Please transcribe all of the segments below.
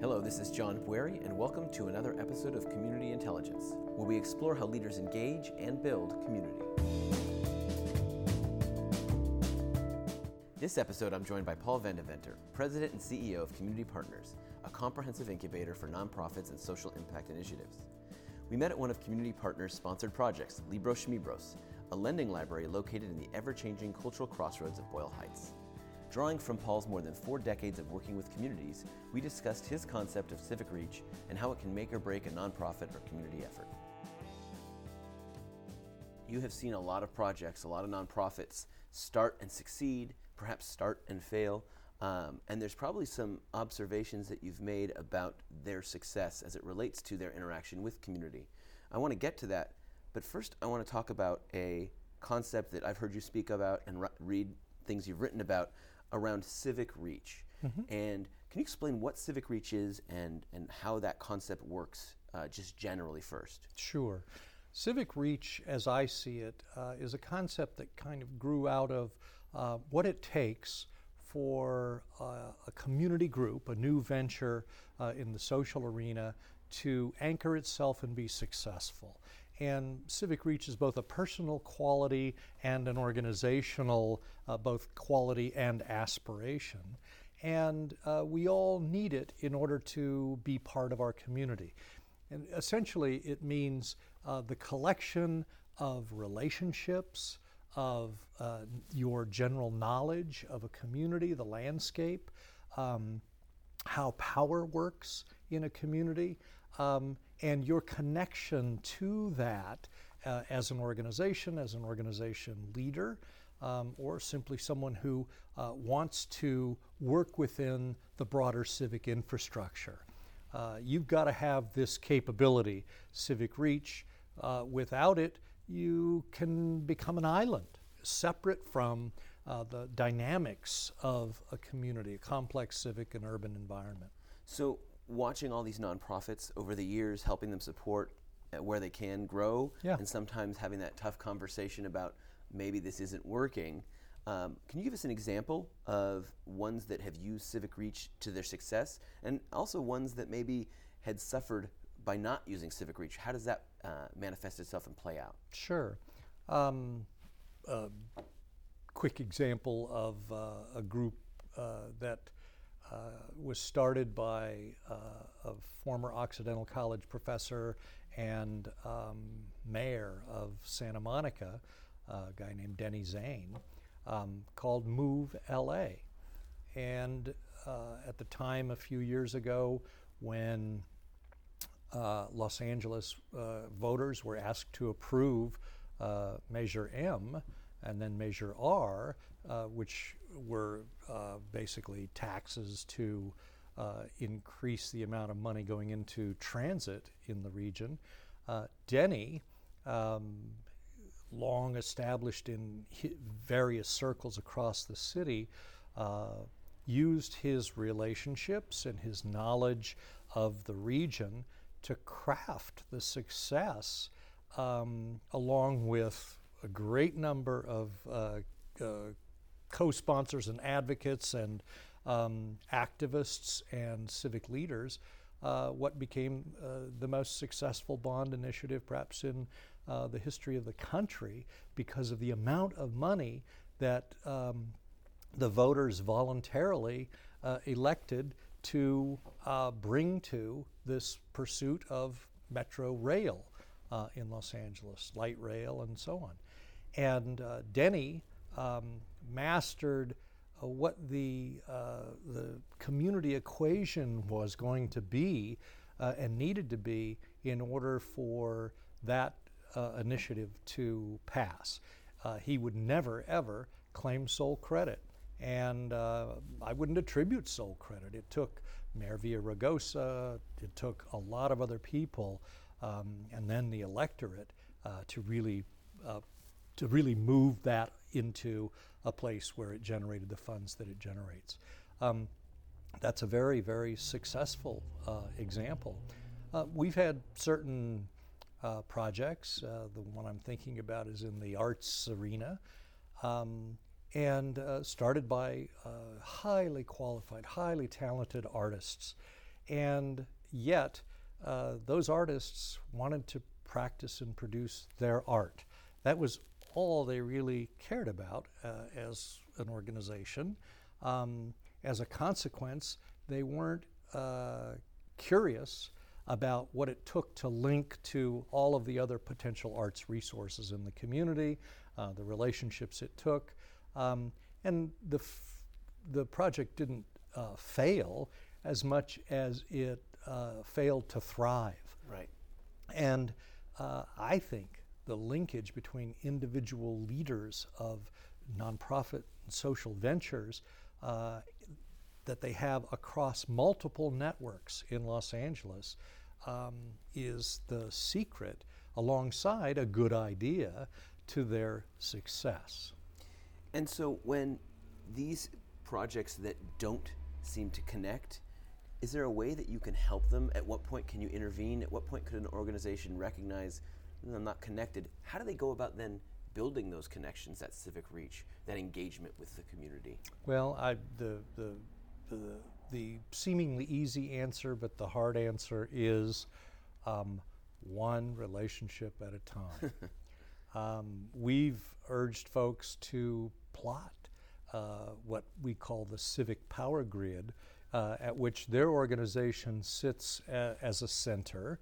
Hello, this is John Bueri, and welcome to another episode of Community Intelligence, where we explore how leaders engage and build community. This episode, I'm joined by Paul Vandeventer, President and CEO of Community Partners, a comprehensive incubator for nonprofits and social impact initiatives. We met at one of Community Partners' sponsored projects, Libros Schmibros, a lending library located in the ever changing cultural crossroads of Boyle Heights. Drawing from Paul's more than four decades of working with communities, we discussed his concept of civic reach and how it can make or break a nonprofit or community effort. You have seen a lot of projects, a lot of nonprofits start and succeed, perhaps start and fail. Um, and there's probably some observations that you've made about their success as it relates to their interaction with community. I want to get to that, but first I want to talk about a concept that I've heard you speak about and re- read things you've written about around civic reach. Mm-hmm. And can you explain what civic reach is and, and how that concept works uh, just generally first? Sure. Civic reach, as I see it, uh, is a concept that kind of grew out of uh, what it takes for uh, a community group, a new venture uh, in the social arena, to anchor itself and be successful. And civic reach is both a personal quality and an organizational, uh, both quality and aspiration. And uh, we all need it in order to be part of our community. And essentially, it means uh, the collection of relationships, of uh, your general knowledge of a community, the landscape, um, how power works in a community, um, and your connection to that uh, as an organization, as an organization leader, um, or simply someone who uh, wants to work within the broader civic infrastructure. Uh, you've got to have this capability, civic reach. Uh, without it, you can become an island, separate from uh, the dynamics of a community, a complex civic and urban environment. So, watching all these nonprofits over the years, helping them support where they can grow, yeah. and sometimes having that tough conversation about maybe this isn't working. Um, can you give us an example of ones that have used Civic Reach to their success, and also ones that maybe had suffered by not using Civic Reach? How does that uh, manifest itself and play out? Sure. Um, a quick example of uh, a group uh, that uh, was started by uh, a former Occidental College professor and um, mayor of Santa Monica, a guy named Denny Zane, um, called Move LA. And uh, at the time, a few years ago, when uh, Los Angeles uh, voters were asked to approve uh, Measure M, and then Measure R, uh, which were uh, basically taxes to uh, increase the amount of money going into transit in the region. Uh, Denny, um, long established in various circles across the city, uh, used his relationships and his knowledge of the region to craft the success um, along with a great number of uh, uh, co sponsors and advocates and um, activists and civic leaders. Uh, what became uh, the most successful bond initiative, perhaps in uh, the history of the country, because of the amount of money that um, the voters voluntarily uh, elected to bring to this pursuit of metro rail uh, in Los Angeles, light rail, and so on. And uh, Denny um, mastered uh, what the, uh, the community equation was going to be uh, and needed to be in order for that uh, initiative to pass. he would never, ever claim sole credit. And uh, I wouldn't attribute sole credit. It took Mayor Villaraigosa, it took a lot of other people um, and then the electorate uh, to really uh, to really move that into a place where it generated the funds that it generates. Um, that's a very very successful uh, example. Uh, we've had certain uh, projects. Uh, the one I'm thinking about is in the arts arena. Um, and started by highly qualified, highly talented artists And yet, uh, those artists wanted to practice and produce their art. That was all they really cared about uh, as an organization. Um, as a consequence, they weren't uh, curious about what it took to link to all of the other potential arts resources in the community, uh, the relationships it took. Um, and the, f- the project didn't uh, fail as much as it uh, failed to thrive. Right. And uh, I think the linkage between individual leaders of nonprofit and social ventures uh, that they have across multiple networks in Los Angeles um, is the secret, alongside a good idea, to their success. And so when these projects that don't seem to connect, is there a way that you can help them? At what point can you intervene? At what point could an organization recognize I'm not connected? How do they go about then building those connections, that civic reach, that engagement with the community? Well, I, the, the, the, the seemingly easy answer, but the hard answer is um, one relationship at a time. um, we've urged folks to plot uh, what we call the civic power grid, uh, at which their organization sits a, as a center.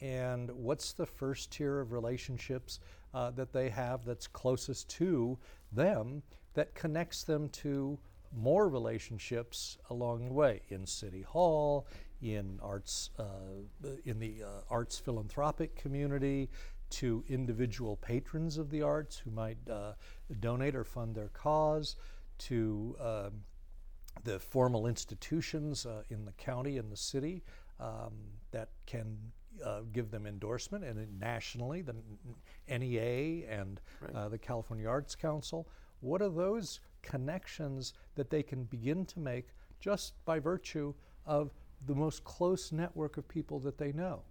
And what's the first tier of relationships uh, that they have that's closest to them that connects them to more relationships along the way? In City Hall, in arts, uh, in the uh, arts philanthropic community, to individual patrons of the arts who might uh, donate or fund their cause, to um, the formal institutions uh, in the county and the city um, that can uh, give them endorsement, and nationally, the NEA and right. uh, the California Arts Council. What are those connections that they can begin to make just by virtue of the most close network of people that they know,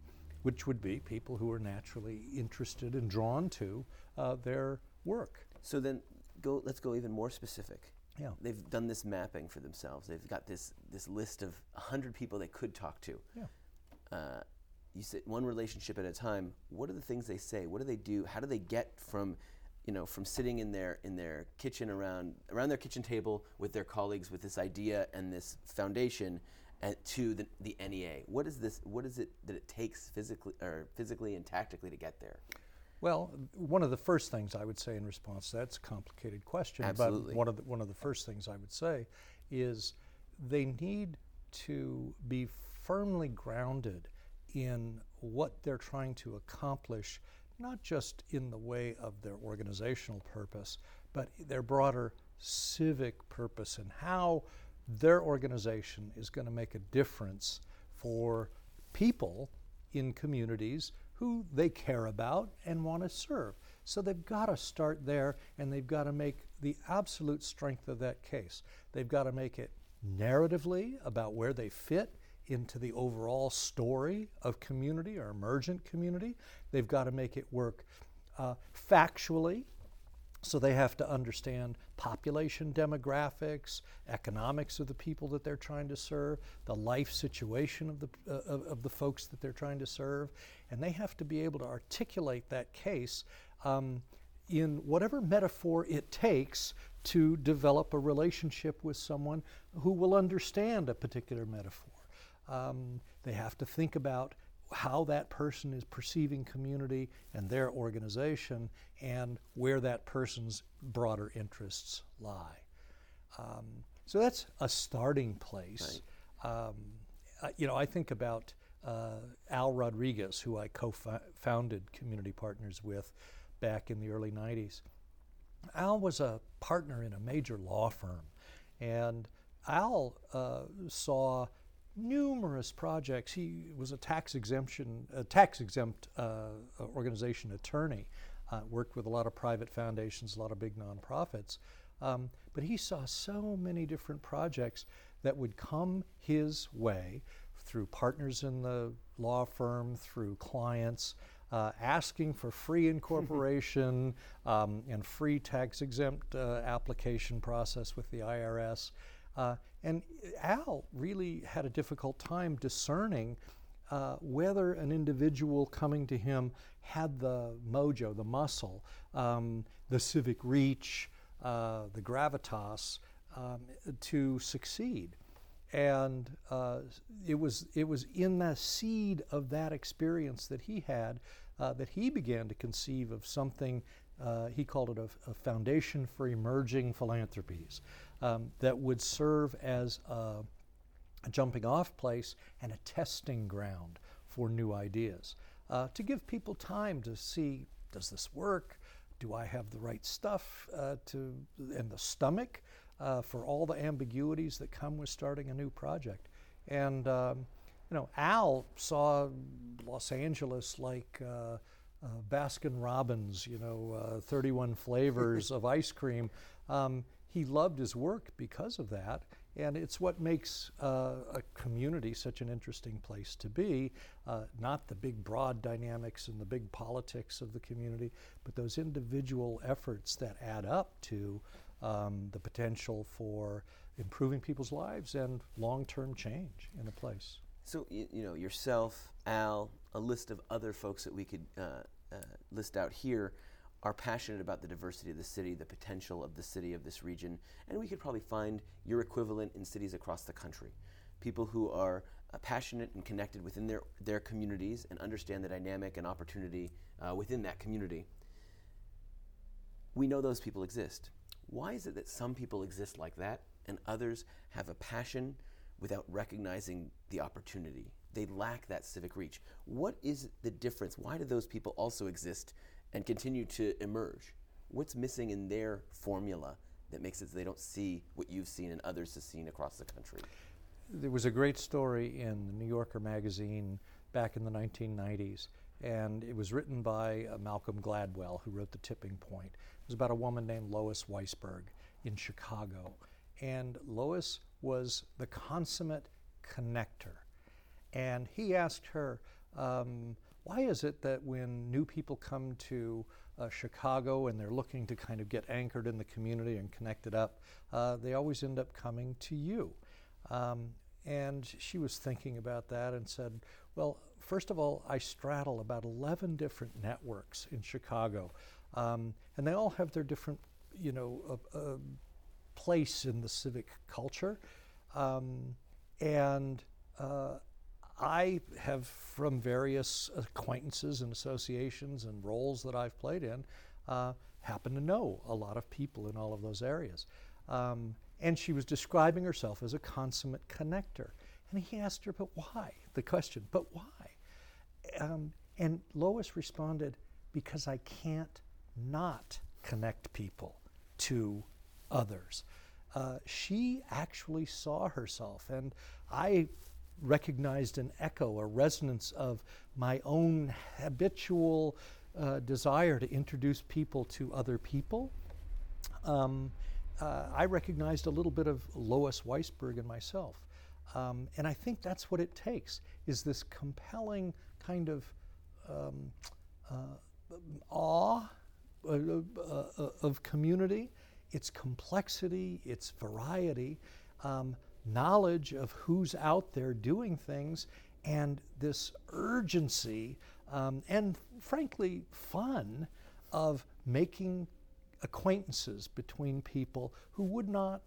which would be people who are naturally interested and drawn to uh, their work. So then, go. Let's go even more specific. Yeah. They've done this mapping for themselves. They've got this this list of 100 people they could talk to. Yeah. Uh, you sit one relationship at a time. What are the things they say? What do they do? How do they get from, you know, from sitting in their in their kitchen around around their kitchen table with their colleagues with this idea and this foundation, and to the, the NEA? What is this? What is it that it takes physically or physically and tactically to get there? Well, one of the first things I would say in response to that's a complicated question. Absolutely. But one of the, one of the first things I would say is they need to be firmly grounded in what they're trying to accomplish, not just in the way of their organizational purpose, but their broader civic purpose and how their organization is going to make a difference for people in communities who they care about and want to serve. So they've got to start there and they've got to make the absolute strength of that case. They've got to make it narratively about where they fit into the overall story of community or emergent community. They've got to make it work uh, factually so they have to understand population demographics, economics of the people that they're trying to serve, the life situation of the, uh, of, of, the folks that they're trying to serve, and they have to be able to articulate that case um, in whatever metaphor it takes to develop a relationship with someone who will understand a particular metaphor. Um, they have to think about how that person is perceiving community and their organization and where that person's broader interests lie. Um, so that's a starting place. Right. Um, you know, I think about uh, Al Rodriguez, who I co founded Community Partners with back in the early 90s. Al was a partner in a major law firm, and Al uh, saw numerous projects. He was a tax exemption, a tax exempt uh, organization attorney, uh, worked with a lot of private foundations, a lot of big nonprofits. Um, but he saw so many different projects that would come his way through partners in the law firm, through clients, uh, asking for free incorporation um, and free tax exempt uh, application process with the IRS. Uh, and Al really had a difficult time discerning uh, whether an individual coming to him had the mojo, the muscle, um, the civic reach, uh, the gravitas um, to succeed. And uh, it, was, it was in the seed of that experience that he had uh, that he began to conceive of something, uh, he called it a, a, foundation for emerging philanthropies, um, that would serve as a, a, jumping off place and a testing ground for new ideas. Uh, to give people time to see does this work? Do I have the right stuff uh, to, and the stomach uh, for all the ambiguities that come with starting a new project? And um, you know, Al saw Los Angeles like uh, uh, Baskin Robbins, you know, uh, 31 flavors of ice cream. Um, he loved his work because of that, and it's what makes uh, a community such an interesting place to be. Uh, not the big, broad dynamics and the big politics of the community, but those individual efforts that add up to um, the potential for improving people's lives and long term change in a place. So, you, you, know, yourself, Al, a list of other folks that we could uh, uh, list out here are passionate about the diversity of the city, the potential of the city of this region, and we could probably find your equivalent in cities across the country. People who are uh, passionate and connected within their, their communities and understand the dynamic and opportunity uh, within that community. We know those people exist. Why is it that some people exist like that and others have a passion without recognizing the opportunity. They lack that civic reach. What is the difference? Why do those people also exist and continue to emerge? What's missing in their formula that makes it so they don't see what you've seen and others have seen across the country? There was a great story in the New Yorker magazine back in the 1990s, and it was written by uh, Malcolm Gladwell, who wrote The Tipping Point. It was about a woman named Lois Weisberg in Chicago. And Lois was the consummate connector. And he asked her, um, why is it that when new people come to uh, Chicago and they're looking to kind of get anchored in the community and connected up, uh, they always end up coming to you? Um, and she was thinking about that and said, Well, first of all, I straddle about 11 different networks in Chicago, um, and they all have their different, you know, place in the civic culture. Um, and uh, I have, from various acquaintances and associations and roles that I've played in, uh, happen to know a lot of people in all of those areas. Um, and she was describing herself as a consummate connector. And he asked her, but why? The question, but why? Um, and Lois responded, because I can't not connect people to others. Uh, she actually saw herself, and I recognized an echo, a resonance of my own habitual uh, desire to introduce people to other people. Um, uh, I recognized a little bit of Lois Weisberg in myself. Um, and I think that's what it takes, is this compelling kind of um, uh, awe uh, uh, of community its complexity, its variety, um, knowledge of who's out there doing things, and this urgency um, and frankly fun of making acquaintances between people who would not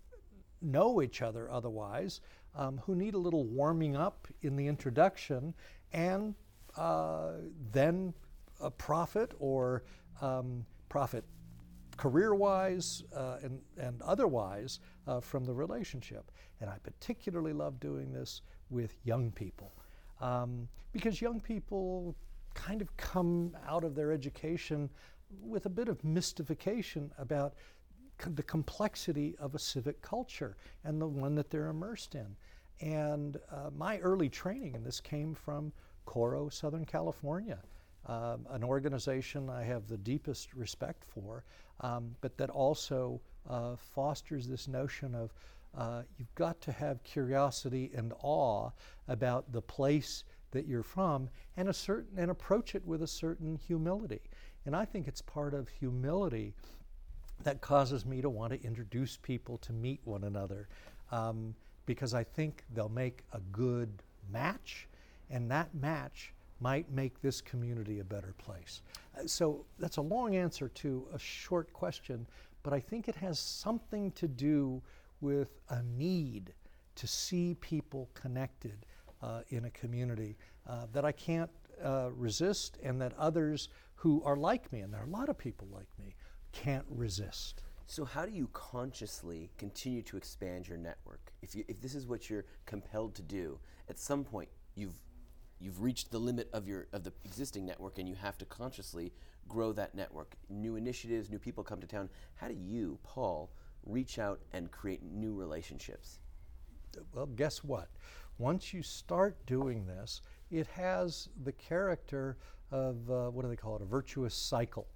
know each other otherwise, um, who need a little warming up in the introduction, and uh, then a profit or um, profit career wise uh, and, and otherwise uh, from the relationship. And I particularly love doing this with young people um, because young people kind of come out of their education with a bit of mystification about the complexity of a civic culture and the one that they're immersed in. And uh, my early training in this came from Coro, Southern California, um, an organization I have the deepest respect for, um, but that also uh, fosters this notion of uh, you've got to have curiosity and awe about the place that you're from and a certain and approach it with a certain humility. And I think it's part of humility that causes me to want to introduce people to meet one another. um, because I think they'll make a good match, and that match might make this community a better place. Uh, so that's a long answer to a short question, but I think it has something to do with a need to see people connected uh, in a community uh, that I can't uh, resist, and that others who are like me, and there are a lot of people like me, can't resist. So how do you consciously continue to expand your network? If, you, if this is what you're compelled to do, at some point you've you've reached the limit of your of the existing network and you have to consciously grow that network. New initiatives, new people come to town. How do you, Paul, reach out and create new relationships? Well, guess what? Once you start doing this, it has the character of uh, what do they call it? A virtuous cycle.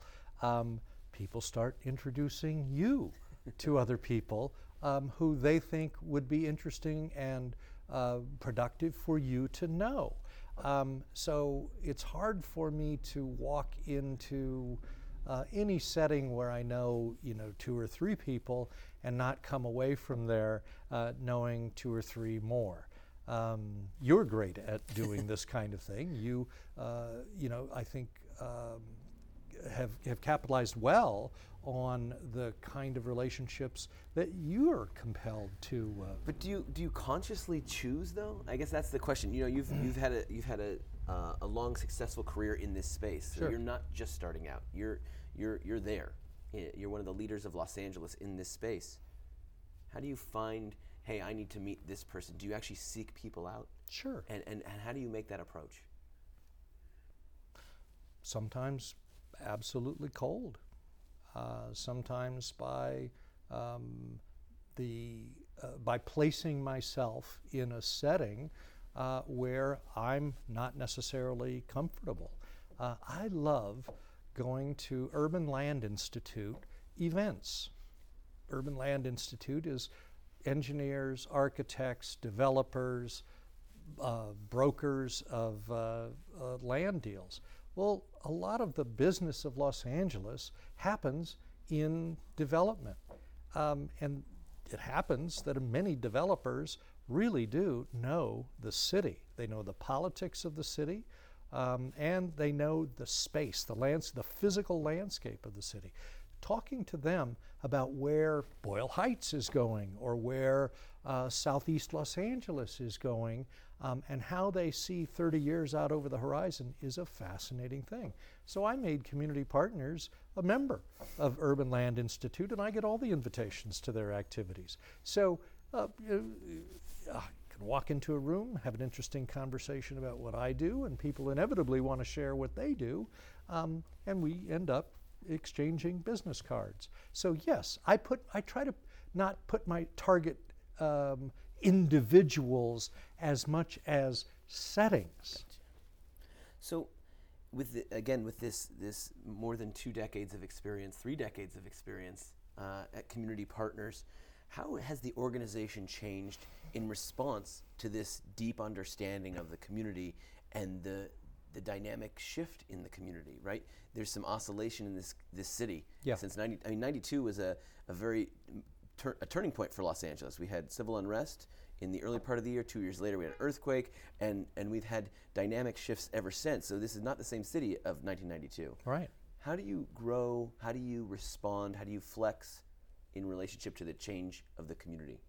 Um, people start introducing you to other people um, who they think would be interesting and uh, productive for you to know. Um, so it's hard for me to walk into uh, any setting where I know you know two or three people and not come away from there uh, knowing two or three more. Um, you're great at doing this kind of thing. You, uh, you know, I think um, have have capitalized well on the kind of relationships that you're compelled to. Uh, but do you do you consciously choose though? I guess that's the question. You know, you've you've had a you've had a uh, a long successful career in this space. So sure. you're not just starting out. You're you're you're there. You're one of the leaders of Los Angeles in this space. How do you find? Hey, I need to meet this person. Do you actually seek people out? Sure. And and, and how do you make that approach? Sometimes absolutely cold. Uh, sometimes by um, the uh, by placing myself in a setting uh, where I'm not necessarily comfortable. Uh, I love going to Urban Land Institute events. Urban Land Institute is engineers, architects, developers, uh, brokers of land deals. Well, a lot of the business of Los Angeles happens in development. Um, and it happens that many developers really do know the city. They know the politics of the city, um, and they know the space, the lands, the physical landscape of the city. Talking to them about where Boyle Heights is going or where uh, Southeast Los Angeles is going um, and how they see 30 years out over the horizon is a fascinating thing. So I made Community Partners a member of Urban Land Institute, and I get all the invitations to their activities. So uh, uh, I can walk into a room, have an interesting conversation about what I do, and people inevitably want to share what they do, um, and we end up exchanging business cards. So yes, I put I try to not put my target um, individuals as much as settings. So, with the, again with this this more than two decades of experience, three decades of experience uh, at Community Partners, how has the organization changed in response to this deep understanding of the community and the the dynamic shift in the community? Right, there's some oscillation in this this city yeah. since ninety. I mean, ninety two was a a very tur- a turning point for Los Angeles. We had civil unrest in the early part of the year. Two years later, we had an earthquake, and, and we've had dynamic shifts ever since. So this is not the same city of 1992. Right. How do you grow? How do you respond? How do you flex in relationship to the change of the community?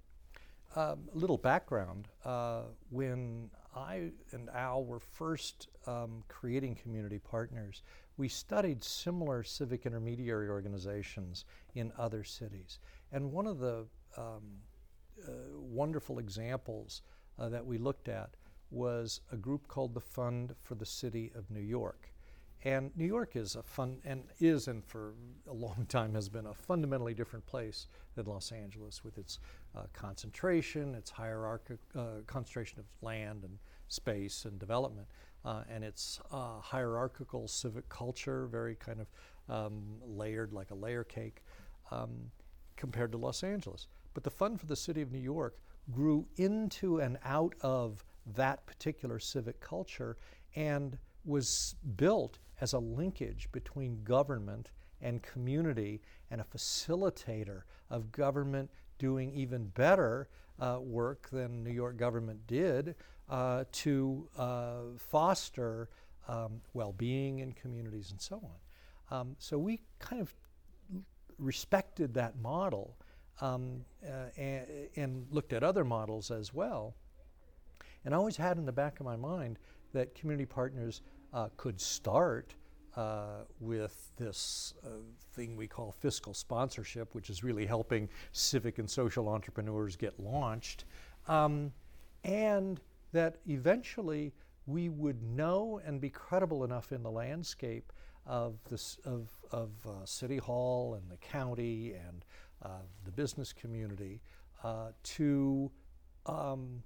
Um, a little background. Uh, when I and Al were first um, creating community partners, we studied similar civic intermediary organizations in other cities. And one of the um, uh, wonderful examples uh, that we looked at was a group called the Fund for the City of New York. And New York is a fun and is and for a long time has been a fundamentally different place than Los Angeles with its uh, concentration, its hierarchical uh, concentration of land and space and development, uh, and its uh, hierarchical civic culture, very kind of um, layered like a layer cake, um, compared to Los Angeles. But the fund for the city of New York grew into and out of that particular civic culture and was built as a linkage between government and community and a facilitator of government doing even better uh, work than New York government did uh, to uh, foster um, well-being in communities and so on. Um, so we kind of respected that model um, uh, and, and, looked at other models as well. And I always had in the back of my mind that community partners uh, could start uh, with this uh, thing we call fiscal sponsorship, which is really helping civic and social entrepreneurs get launched, um, and that eventually we would know and be credible enough in the landscape of, this, of, of uh, City Hall and the county and uh, the business community uh, to um,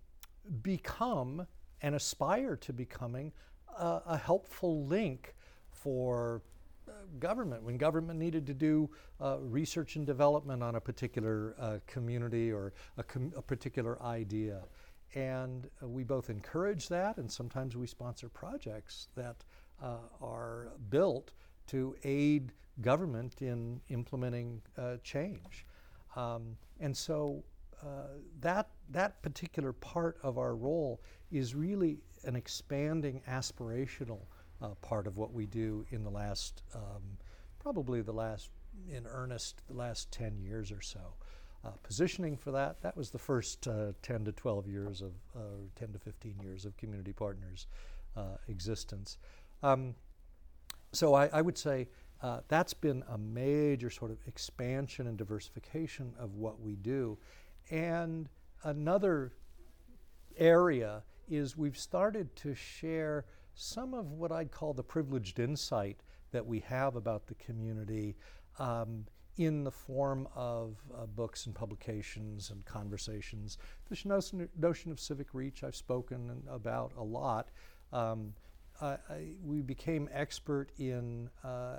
become and aspire to becoming a, a helpful link for uh, government when government needed to do uh, research and development on a particular uh, community or a, com- a, particular idea. And uh, we both encourage that, and sometimes we sponsor projects that uh, are built to aid government in implementing uh, change. Um, and so that, that particular part of our role is really an expanding aspirational uh, part of what we do in the last, um, probably the last, in earnest, the last 10 years or so. Uh, positioning for that, that was the first uh, 10 to 12 years of, uh, 10 to 15 years of Community Partners uh, existence. Um, so I, I, would say uh, that's been a major sort of expansion and diversification of what we do. And another area is we've started to share some of what I'd call the privileged insight that we have about the community um, in the form of uh, books and publications and conversations. This notion, of civic reach I've spoken about a lot. Um, We became expert in uh,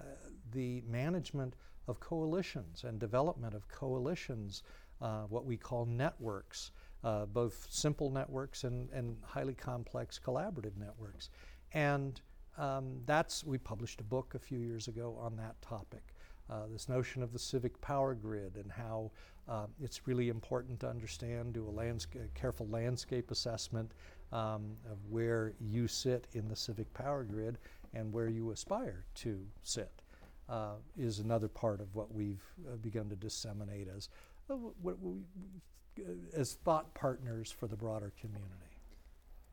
the management of coalitions and development of coalitions, uh, what we call networks, uh, both simple networks and, and highly complex collaborative networks. And um, that's, we published a book a few years ago on that topic. Uh, this notion of the civic power grid and how uh, it's really important to understand, do a landsca- careful landscape assessment um, of where you sit in the civic power grid and where you aspire to sit, uh, is another part of what we've uh, begun to disseminate as, uh, what we, uh, as thought partners for the broader community.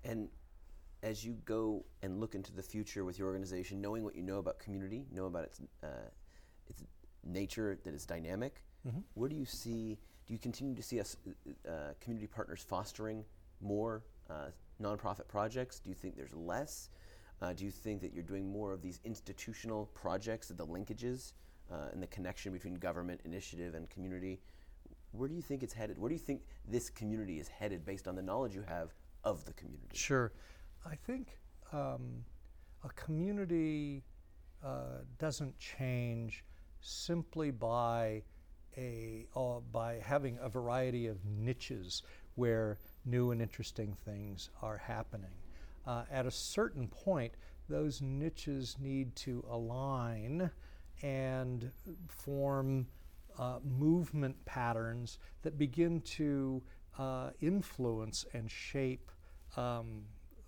And as you go and look into the future with your organization, knowing what you know about community, know about its uh, its nature that is dynamic, mm-hmm. where do you see? Do you continue to see us community partners fostering more uh, nonprofit projects? Do you think there's less? Uh, do you think that you're doing more of these institutional projects, the linkages uh, and the connection between government, initiative, and community? Where do you think it's headed? Where do you think this community is headed based on the knowledge you have of the community? Sure. I think um, a community uh, doesn't change simply by a uh, by having a variety of niches where new and interesting things are happening. Uh, at a certain point, those niches need to align and form uh, movement patterns that begin to uh, influence and shape um,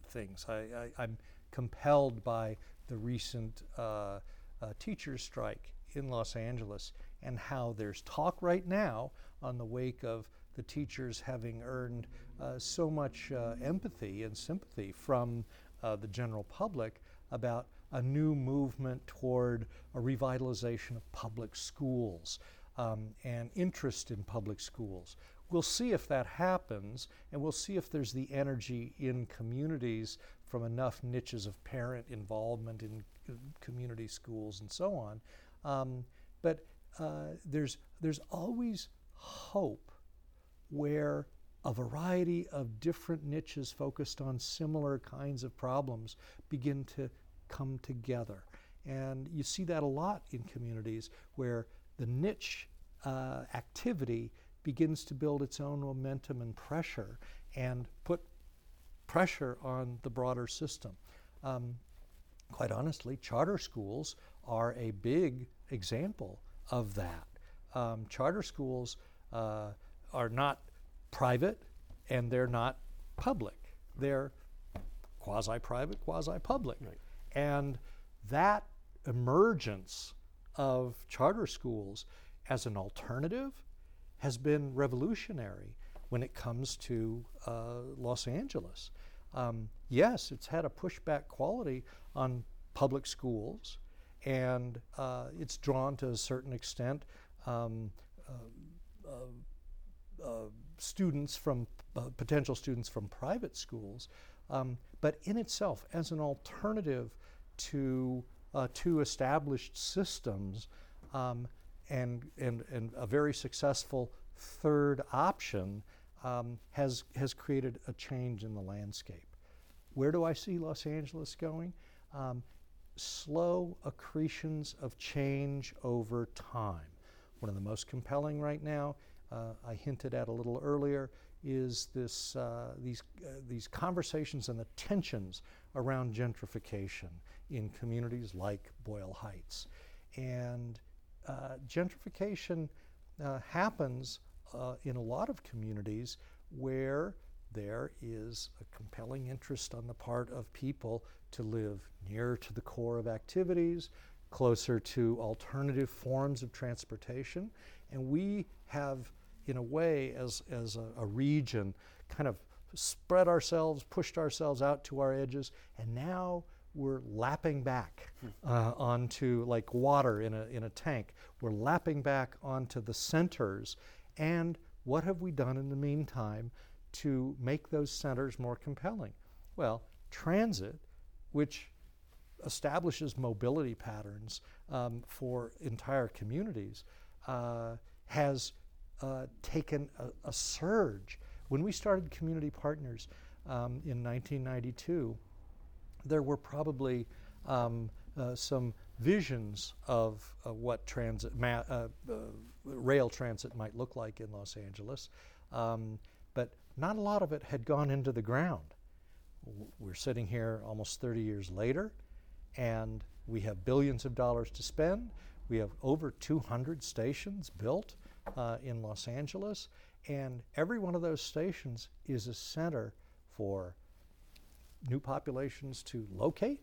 things. I, am compelled by the recent uh, uh, teachers' strike in Los Angeles and how there's talk right now on the wake of the teachers having earned uh, so much uh, empathy and sympathy from uh, the general public about a new movement toward a revitalization of public schools um, and interest in public schools. We'll see if that happens, and we'll see if there's the energy in communities from enough niches of parent involvement in community schools and so on. Um, but uh, there's, there's always hope where a variety of different niches focused on similar kinds of problems begin to come together. And you see that a lot in communities where the niche uh, activity begins to build its own momentum and pressure and put pressure on the broader system. Um, quite honestly, charter schools are a big example of that. Um, charter schools uh, are not private, and they're not public. They're quasi private, quasi public. Right. And that emergence of charter schools as an alternative has been revolutionary when it comes to uh, Los Angeles. Um, yes, it's had a pushback quality on public schools, and uh, it's drawn to a certain extent um, uh, uh, students from uh, potential students from private schools. Um, but in itself, as an alternative to uh, two established systems, um, and, and, and a very successful third option um, has, has created a change in the landscape. Where do I see Los Angeles going? Um, slow accretions of change over time. One of the most compelling right now, uh, I hinted at a little earlier, is this, uh, these, uh, these conversations and the tensions around gentrification in communities like Boyle Heights. And uh, gentrification uh, happens uh, in a lot of communities where there is a compelling interest on the part of people to live nearer to the core of activities, closer to alternative forms of transportation. And we have, in a way, as, as a, a region, kind of spread ourselves, pushed ourselves out to our edges, and now we're lapping back uh, onto like water in a, in a tank. We're lapping back onto the centers. And what have we done in the meantime to make those centers more compelling? Well, transit, which establishes mobility patterns um, for entire communities, uh, has uh, taken a, a, surge. When we started Community Partners um, in 1992, there were probably um, uh, some visions of uh, what transit, ma- uh, uh, rail transit might look like in Los Angeles, um, but not a lot of it had gone into the ground. We're sitting here almost 30 years later, and we have billions of dollars to spend. We have over 200 stations built uh, in Los Angeles, and every one of those stations is a center for new populations to locate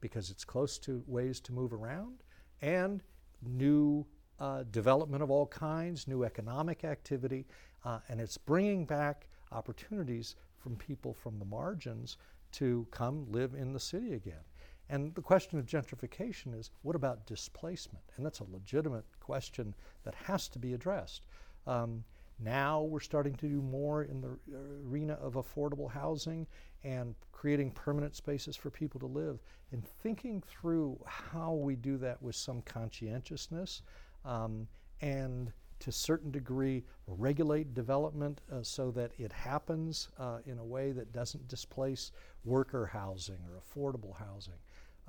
because it's close to ways to move around, and new uh, development of all kinds, new economic activity, uh, and it's bringing back opportunities from people from the margins to come live in the city again. And the question of gentrification is what about displacement? And that's a legitimate question that has to be addressed. Um, now we're starting to do more in the arena of affordable housing and creating permanent spaces for people to live and thinking through how we do that with some conscientiousness um, and to a certain degree regulate development uh, so that it happens uh, in a way that doesn't displace worker housing or affordable housing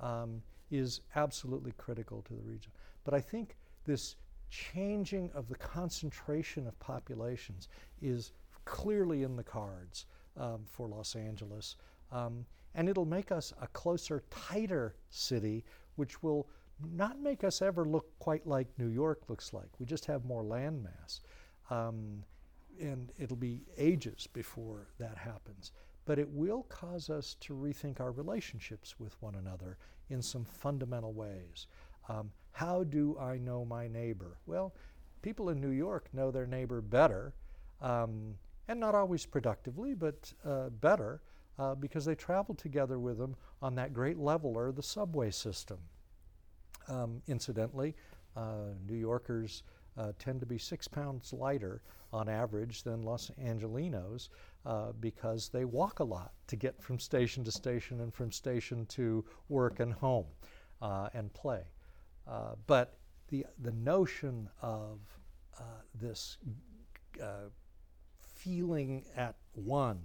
um, is absolutely critical to the region. But I think this changing of the concentration of populations is clearly in the cards um, for Los Angeles. Um, and it'll make us a closer, tighter city, which will not make us ever look quite like New York looks like. We just have more landmass. Um, and it'll be ages before that happens. But it will cause us to rethink our relationships with one another in some fundamental ways. Um, how do I know my neighbor? Well, people in New York know their neighbor better, um, and not always productively, but uh, better, uh, because they travel together with them on that great leveler, the subway system. Um, incidentally, uh, New Yorkers uh, tend to be six pounds lighter on average than Los Angelinos uh, because they walk a lot to get from station to station and from station to work and home uh, and play. Uh, but the, the notion of uh, this uh, feeling at one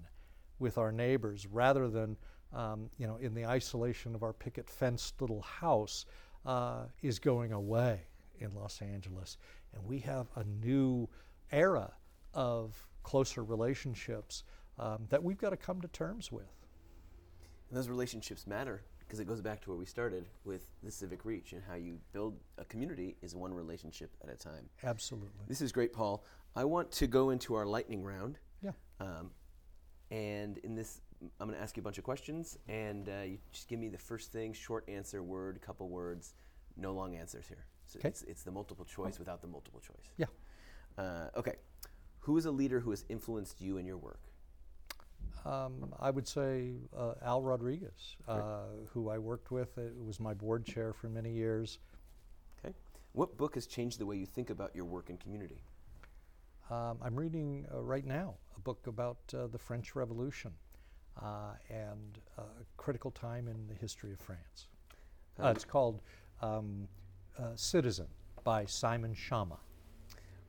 with our neighbors rather than um, you know in the isolation of our picket fenced little house is going away in Los Angeles, and we have a new era of closer relationships um, that we've got to come to terms with. And those relationships matter because it goes back to where we started with the civic reach and how you build a community is one relationship at a time. Absolutely. This is great, Paul. I want to go into our lightning round. Yeah. Um, And in this, I'm going to ask you a bunch of questions, and uh, you just give me the first thing, short answer, word, couple words, no long answers here. So it's, it's the multiple choice without the multiple choice. Yeah. Uh, okay. Who is a leader who has influenced you in your work? Um, I would say uh, Al Rodriguez, uh, who I worked with. It was my board chair for many years. Okay. What book has changed the way you think about your work and community? Um, I'm reading uh, right now a book about uh, the French Revolution uh, and a critical time in the history of France. Uh, it's called um, uh, Citizen by Simon Schama.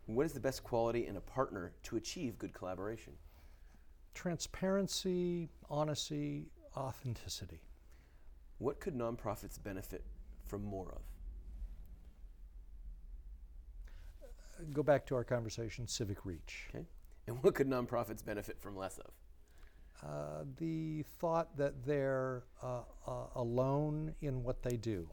What is the best quality in a partner to achieve good collaboration? Transparency, honesty, authenticity. What could nonprofits benefit from more of? Go back to our conversation civic reach. Okay. And what could nonprofits benefit from less of? Uh, the thought that they're uh, uh, alone in what they do.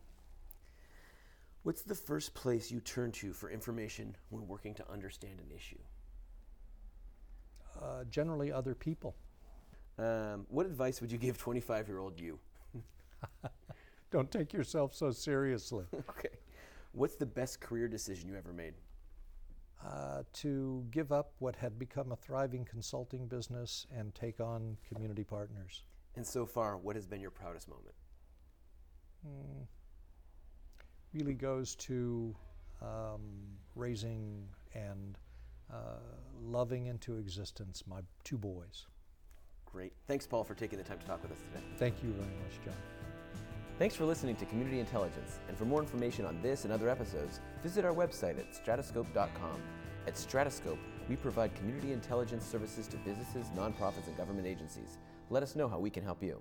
What's the first place you turn to for information when working to understand an issue? Uh, generally, other people. Um, what advice would you give 25 year old you? Don't take yourself so seriously. okay. What's the best career decision you ever made? uh, to give up what had become a thriving consulting business and take on community partners. And so far, what has been your proudest moment? Mm, really goes to um, raising and uh, loving into existence my two boys. Great. Thanks, Paul, for taking the time to talk with us today. Thank you very much, John. Thanks for listening to Community Intelligence. And for more information on this and other episodes, visit our website at stratoscope.com. At Stratoscope, we provide community intelligence services to businesses, nonprofits, and government agencies. Let us know how we can help you.